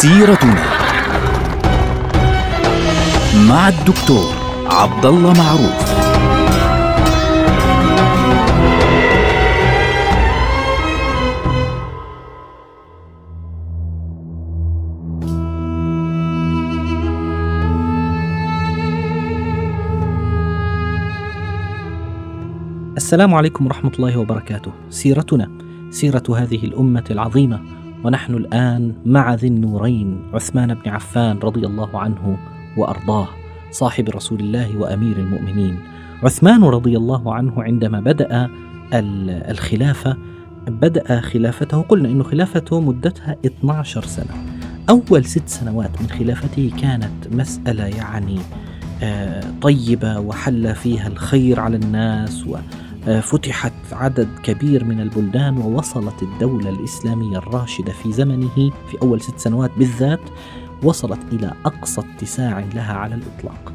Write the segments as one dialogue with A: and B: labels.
A: سيرتنا مع الدكتور عبد الله معروف
B: السلام عليكم ورحمة الله وبركاته. سيرتنا سيرة هذه الأمة العظيمة ونحن الآن مع ذي النورين عثمان بن عفان رضي الله عنه وأرضاه صاحب رسول الله وأمير المؤمنين. عثمان رضي الله عنه عندما بدأ الخلافة بدأ خلافته قلنا أنه خلافته مدتها 12 سنة. أول ست سنوات من خلافته كانت مسألة يعني آه، طيبة وحل فيها الخير على الناس آه، فتحت عدد كبير من البلدان ووصلت الدولة الإسلامية الراشدة في زمنه في أول ست سنوات بالذات وصلت إلى أقصى اتساع لها على الإطلاق.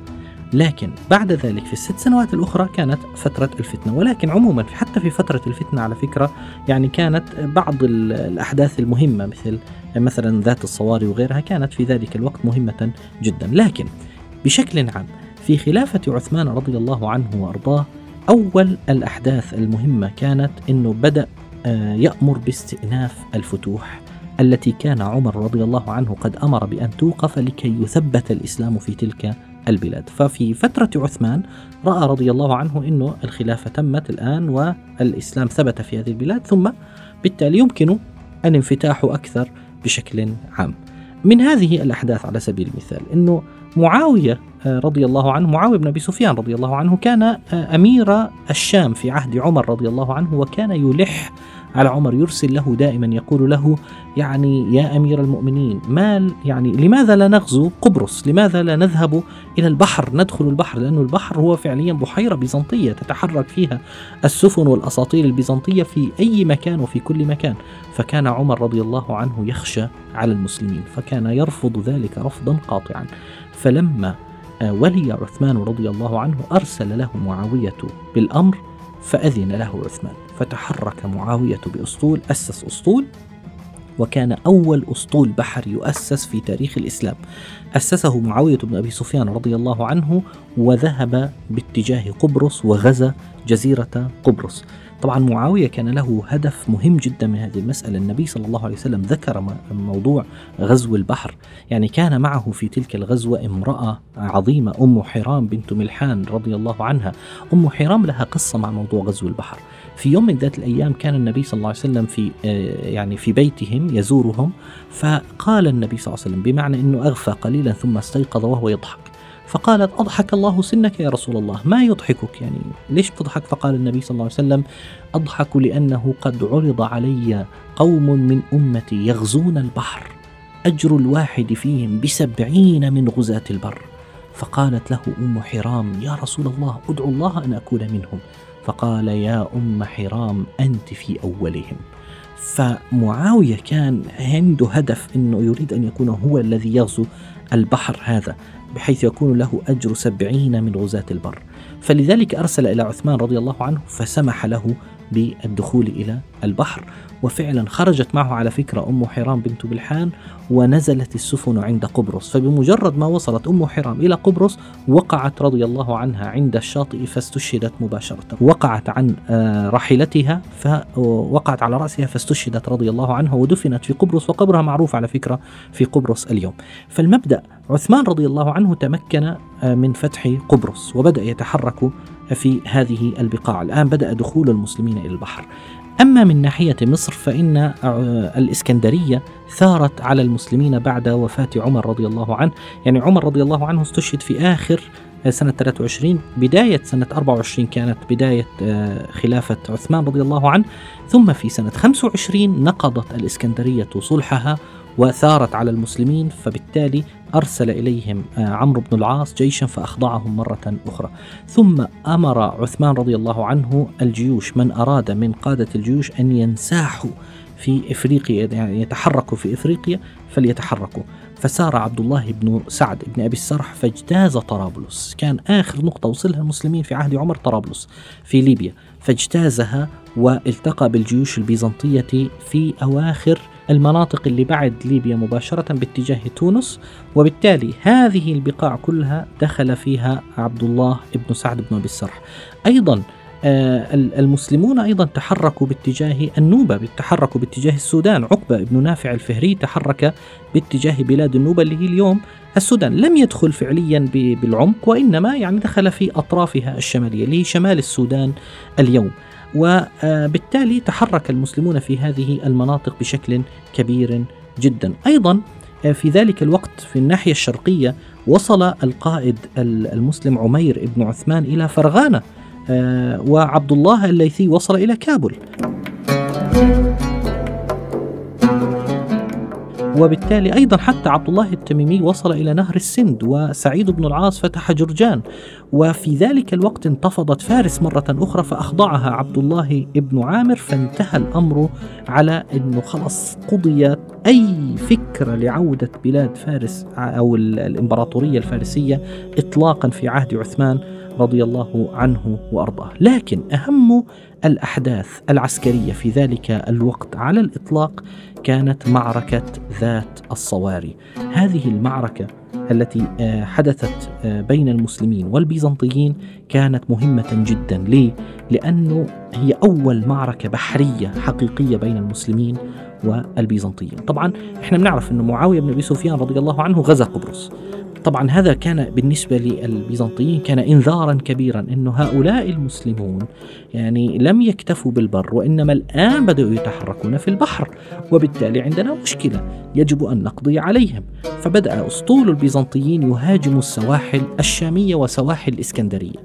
B: لكن بعد ذلك في الست سنوات الأخرى كانت فترة الفتنة ولكن عموما حتى في فترة الفتنة على فكرة يعني كانت بعض الأحداث المهمة مثل مثلا ذات الصواري وغيرها كانت في ذلك الوقت مهمة جدا. لكن بشكل عام في خلافة عثمان رضي الله عنه وأرضاه أول الأحداث المهمة كانت أنه بدأ آه، يأمر باستئناف الفتوح التي كان عمر رضي الله عنه قد أمر بأن توقف لكي يثبت الإسلام في تلك البلاد. ففي فترة عثمان رأى رضي الله عنه أنه الخلافة تمت الآن والإسلام ثبت في هذه البلاد ثم بالتالي يمكن الانفتاح أكثر بشكل عام. من هذه الأحداث على سبيل المثال أنه معاوية آه، رضي الله عنه معاوية بن أبي سفيان رضي الله عنه كان آه، أمير الشام في عهد عمر رضي الله عنه وكان يلح على عمر يرسل له دائما يقول له يعني يا أمير المؤمنين ما يعني لماذا لا نغزو قبرص؟ لماذا لا نذهب إلى البحر ندخل البحر؟ لأنه البحر هو فعليا بحيرة بيزنطية تتحرك فيها السفن والاساطيل البيزنطية في أي مكان وفي كل مكان، فكان عمر رضي الله عنه يخشى على المسلمين، فكان يرفض ذلك رفضا قاطعا. فلما آه، ولي عثمان رضي الله عنه أرسل له معاوية بالأمر فأذن له عثمان. فتحرك معاوية بأسطول أسس أسطول وكان أول أسطول بحر يؤسس في تاريخ الإسلام. أسسه معاوية بن أبي سفيان رضي الله عنه وذهب باتجاه قبرص وغزا جزيرة قبرص. طبعا معاوية كان له هدف مهم جدا من هذه المسألة. النبي صلى الله عليه وسلم ذكر موضوع غزو البحر. يعني كان معه في تلك الغزوة امرأة عظيمة أم حرام بنت ملحان رضي الله عنها. أم حرام لها قصة مع موضوع غزو البحر. في يوم من ذات الأيام كان النبي صلى الله عليه وسلم في آه، يعني في بيتهم يزورهم فقال النبي صلى الله عليه وسلم بمعنى أنه أغفى قليلا ثم استيقظ وهو يضحك. فقالت أضحك الله سنك يا رسول الله. ما يضحكك يعني؟ ليش تضحك؟ فقال النبي صلى الله عليه وسلم أضحك لأنه قد عرض علي قوم من أمتي يغزون البحر أجر الواحد فيهم بسبعين من غزاة البر. فقالت له أم حرام يا رسول الله أدعو الله أن أكون منهم. فقال يا أم حرام أنت في أولهم. فمعاوية كان عنده هدف أنه يريد أن يكون هو الذي يغزو البحر هذا. بحيث يكون له أجر سبعين من غزاة البر. فلذلك أرسل إلى عثمان رضي الله عنه فسمح له بالدخول إلى البحر. وفعلا خرجت معه على فكرة أم حرام بنت بلحان ونزلت السفن عند قبرص. فبمجرد ما وصلت أم حرام إلى قبرص وقعت رضي الله عنها عند الشاطئ فاستشهدت مباشرة. وقعت عن آه، راحلتها فوقعت على رأسها فاستشهدت رضي الله عنها ودفنت في قبرص وقبرها معروف على فكرة في قبرص اليوم. فالمبدأ عثمان رضي الله عنه تمكن آه، من فتح قبرص وبدأ يتحرك في هذه البقاع. الآن بدأ دخول المسلمين إلى البحر. أما من ناحية مصر فإن آه، الإسكندرية ثارت على المسلمين بعد وفاة عمر رضي الله عنه. يعني عمر رضي الله عنه استشهد في آخر آه، سنة 23 بداية سنة 24 كانت بداية آه، خلافة عثمان رضي الله عنه. ثم في سنة 25 نقضت الإسكندرية صلحها وثارت على المسلمين فبالتالي أرسل إليهم آه، عمرو بن العاص جيشا فأخضعهم مرة أخرى. ثم أمر عثمان رضي الله عنه الجيوش من أراد من قادة الجيوش أن ينساحوا في إفريقيا يعني يتحركوا في إفريقيا فليتحركوا. فسار عبد الله بن سعد بن أبي السرح فاجتاز طرابلس. كان آخر نقطة وصلها المسلمين في عهد عمر طرابلس في ليبيا. فاجتازها والتقى بالجيوش البيزنطية في أواخر المناطق اللي بعد ليبيا مباشرة باتجاه تونس وبالتالي هذه البقاع كلها دخل فيها عبد الله بن سعد بن أبي السرح. أيضا المسلمون أيضا تحركوا باتجاه النوبة تحركوا باتجاه السودان. عقبة بن نافع الفهري تحرك باتجاه بلاد النوبة اللي هي اليوم السودان. لم يدخل فعليا بالعمق وإنما يعني دخل في أطرافها الشمالية اللي هي شمال السودان اليوم. وبالتالي تحرك المسلمون في هذه المناطق بشكل كبير جدا. أيضا آه، في ذلك الوقت في الناحية الشرقية وصل القائد المسلم عمير بن عثمان إلى فرغانة. آه، وعبد الله الليثي وصل إلى كابل. وبالتالي أيضا حتى عبد الله التميمي وصل إلى نهر السند وسعيد بن العاص فتح جرجان. وفي ذلك الوقت انتفضت فارس مرة أخرى فأخضعها عبد الله بن عامر فانتهى الأمر على أنه خلص قضيت أي فكرة لعودة بلاد فارس أو الإمبراطورية الفارسية إطلاقا في عهد عثمان. رضي الله عنه وأرضاه، لكن أهم الأحداث العسكرية في ذلك الوقت على الإطلاق كانت معركة ذات الصواري. هذه المعركة التي آه، حدثت آه، بين المسلمين والبيزنطيين كانت مهمة جدا، ليه؟ لأنه هي أول معركة بحرية حقيقية بين المسلمين والبيزنطيين. طبعا إحنا بنعرف إنه معاوية بن أبي سفيان رضي الله عنه غزا قبرص طبعا هذا كان بالنسبة للبيزنطيين كان إنذارا كبيرا أن هؤلاء المسلمون يعني لم يكتفوا بالبر وإنما الآن بدأوا يتحركون في البحر وبالتالي عندنا مشكلة يجب أن نقضي عليهم. فبدأ أسطول البيزنطيين يهاجم السواحل الشامية وسواحل الإسكندرية.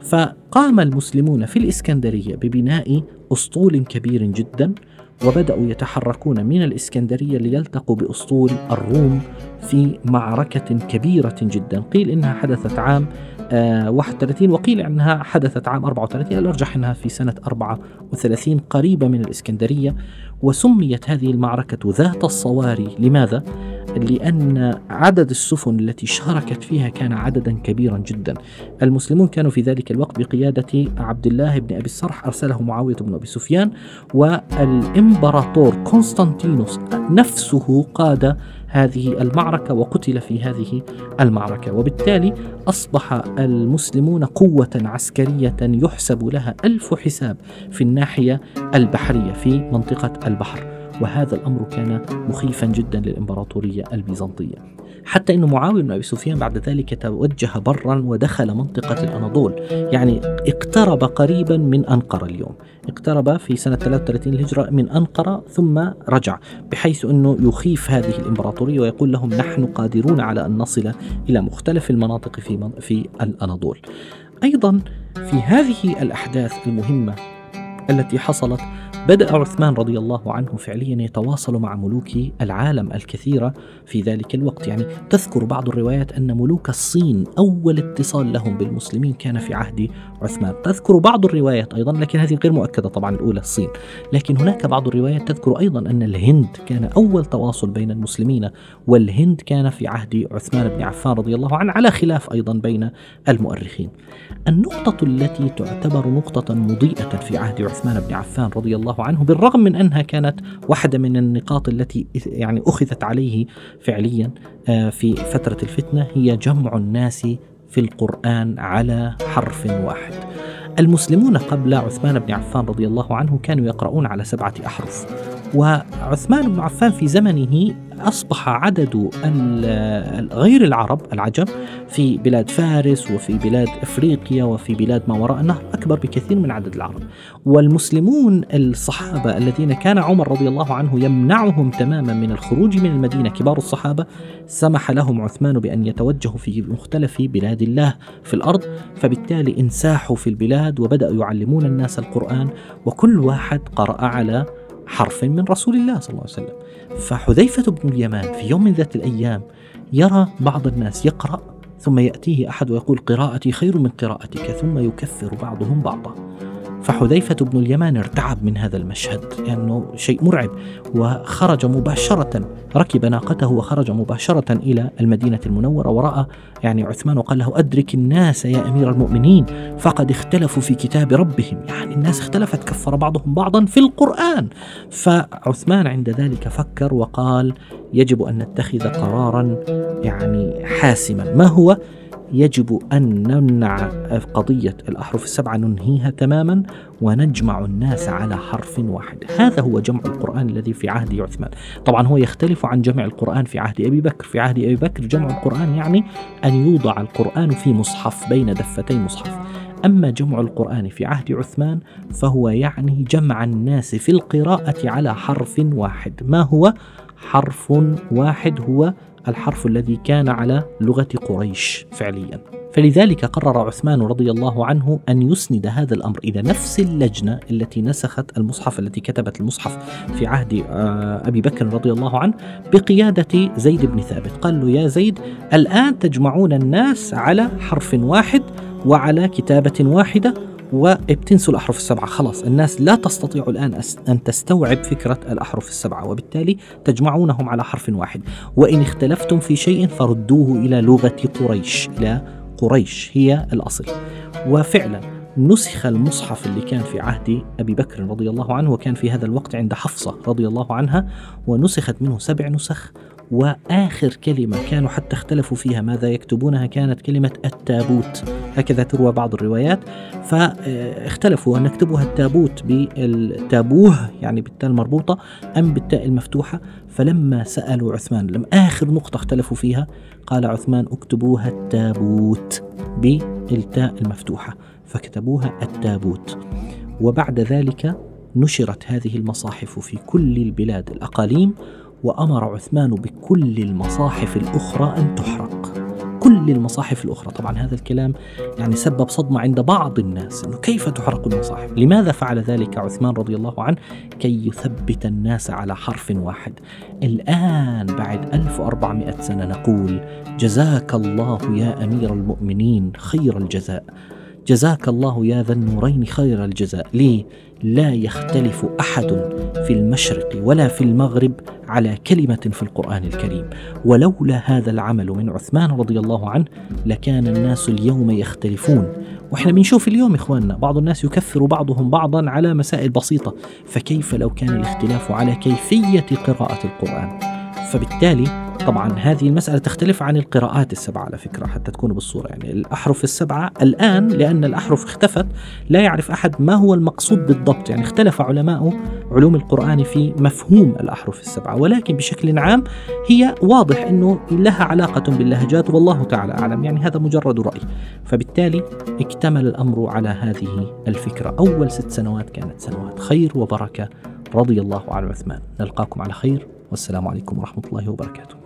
B: فقام المسلمون في الإسكندرية ببناء أسطول كبير جدا وبدأوا يتحركون من الإسكندرية ليلتقوا بأسطول الروم في معركة كبيرة جدا. قيل إنها حدثت عام 31 آه، وقيل إنها حدثت عام 34 الارجح إنها في سنة 34 قريبة من الإسكندرية؟ وسميت هذه المعركة ذات الصواري. لماذا؟ لأن عدد السفن التي شاركت فيها كان عددا كبيرا جدا. المسلمون كانوا في ذلك الوقت بقيادة عبد الله بن أبي السرح أرسله معاوية بن أبي سفيان والإمبراطور قسطنطينوس نفسه قاد هذه المعركة وقتل في هذه المعركة. وبالتالي أصبح المسلمون قوة عسكرية يحسب لها ألف حساب في الناحية البحرية في منطقة البحر. وهذا الأمر كان مخيفا جدا للإمبراطورية البيزنطية. حتى أن معاوية بن أبي سفيان بعد ذلك توجه برا ودخل منطقة الأناضول. يعني اقترب قريبا من أنقرة اليوم. اقترب في سنة 33 الهجرة من أنقرة ثم رجع بحيث أنه يخيف هذه الإمبراطورية ويقول لهم نحن قادرون على أن نصل إلى مختلف المناطق في, في الأناضول. أيضا في هذه الأحداث المهمة التي حصلت بدأ عثمان رضي الله عنه فعليا يتواصل مع ملوك العالم الكثيرة في ذلك الوقت. يعني تذكر بعض الروايات أن ملوك الصين أول اتصال لهم بالمسلمين كان في عهد عثمان. تذكر بعض الروايات أيضا لكن هذه غير مؤكدة طبعا الأولى الصين. لكن هناك بعض الروايات تذكر أيضا أن الهند كان أول تواصل بين المسلمين والهند كان في عهد عثمان بن عفان رضي الله عنه على خلاف أيضا بين المؤرخين. النقطة التي تعتبر نقطة مضيئة في عهد عثمان بن عفان رضي الله عنه بالرغم من أنها كانت واحدة من النقاط التي يعني أخذت عليه فعليا آه، في فترة الفتنة هي جمع الناس في القرآن على حرف واحد. المسلمون قبل عثمان بن عفان رضي الله عنه كانوا يقرؤون على سبعة أحرف. وعثمان بن عفان في زمنه أصبح عدد غير العرب العجم في بلاد فارس وفي بلاد أفريقيا وفي بلاد ما وراء النهر أكبر بكثير من عدد العرب. والمسلمون الصحابة الذين كان عمر رضي الله عنه يمنعهم تماما من الخروج من المدينة كبار الصحابة سمح لهم عثمان بأن يتوجهوا في مختلف بلاد الله في الأرض فبالتالي انساحوا في البلاد وبدأوا يعلمون الناس القرآن وكل واحد قرأ على حرف من رسول الله صلى الله عليه وسلم. فحذيفة بن اليمان في يوم من ذات الأيام يرى بعض الناس يقرأ ثم يأتيه أحد ويقول قراءتي خير من قراءتك ثم يكفر بعضهم بعضا. فحذيفة بن اليمان ارتعب من هذا المشهد لأنه يعني شيء مرعب وخرج مباشرة ركب ناقته وخرج مباشرة إلى المدينة المنورة ورأى يعني عثمان وقال له أدرك الناس يا أمير المؤمنين فقد اختلفوا في كتاب ربهم. يعني الناس اختلفت كفر بعضهم بعضا في القرآن. فعثمان عند ذلك فكر وقال يجب أن نتخذ قرارا يعني حاسما. ما هو؟ يجب أن نمنع قضية الأحرف السبعة ننهيها تماما ونجمع الناس على حرف واحد. هذا هو جمع القرآن الذي في عهد عثمان. طبعا هو يختلف عن جمع القرآن في عهد أبي بكر. في عهد أبي بكر جمع القرآن يعني أن يوضع القرآن في مصحف بين دفتي مصحف. أما جمع القرآن في عهد عثمان فهو يعني جمع الناس في القراءة على حرف واحد. ما هو؟ حرف واحد هو الحرف الذي كان على لغة قريش فعليا. فلذلك قرر عثمان رضي الله عنه أن يسند هذا الأمر إلى نفس اللجنة التي نسخت المصحف التي كتبت المصحف في عهد آه، أبي بكر رضي الله عنه بقيادة زيد بن ثابت. قال له يا زيد الآن تجمعون الناس على حرف واحد وعلى كتابة واحدة وبتنسوا الأحرف السبعة. خلاص الناس لا تستطيع الآن أن تستوعب فكرة الأحرف السبعة وبالتالي تجمعونهم على حرف واحد. وإن اختلفتم في شيء فردوه إلى لغة قريش إلى قريش هي الأصل. وفعلا نسخ المصحف اللي كان في عهد أبي بكر رضي الله عنه وكان في هذا الوقت عند حفصة رضي الله عنها ونسخت منه سبع نسخ وآخر كلمة كانوا حتى اختلفوا فيها ماذا يكتبونها كانت كلمة التابوت. هكذا تروى بعض الروايات. فاختلفوا أن نكتبها التابوت بالتابوه يعني بالتاء المربوطة أم بالتاء المفتوحة. فلما سألوا عثمان لم آخر نقطة اختلفوا فيها قال عثمان اكتبوها التابوت بالتاء المفتوحة. فكتبوها التابوت. وبعد ذلك نشرت هذه المصاحف في كل البلاد الأقاليم وأمر عثمان بكل المصاحف الأخرى أن تحرق. كل المصاحف الأخرى. طبعا هذا الكلام يعني سبب صدمة عند بعض الناس أنه كيف تحرق المصاحف؟ لماذا فعل ذلك عثمان رضي الله عنه؟ كي يثبت الناس على حرف واحد. الآن بعد 1400 سنة نقول جزاك الله يا أمير المؤمنين خير الجزاء. جزاك الله يا ذا النورين خير الجزاء. ليه لا يختلف أحد في المشرق ولا في المغرب على كلمة في القرآن الكريم. ولولا هذا العمل من عثمان رضي الله عنه لكان الناس اليوم يختلفون. وإحنا بنشوف اليوم إخواننا بعض الناس يكفر بعضهم بعضا على مسائل بسيطة. فكيف لو كان الاختلاف على كيفية قراءة القرآن؟ فبالتالي طبعا هذه المسألة تختلف عن القراءات السبعة على فكرة حتى تكونوا بالصورة. يعني الأحرف السبعة الآن لأن الأحرف اختفت لا يعرف أحد ما هو المقصود بالضبط. يعني اختلف علماء علوم القرآن في مفهوم الأحرف السبعة ولكن بشكل عام هي واضح أنه لها علاقة باللهجات والله تعالى أعلم. يعني هذا مجرد رأي. فبالتالي اكتمل الأمر على هذه الفكرة. أول ست سنوات كانت سنوات خير وبركة. رضي الله عن عثمان. نلقاكم على خير. والسلام عليكم ورحمة الله وبركاته.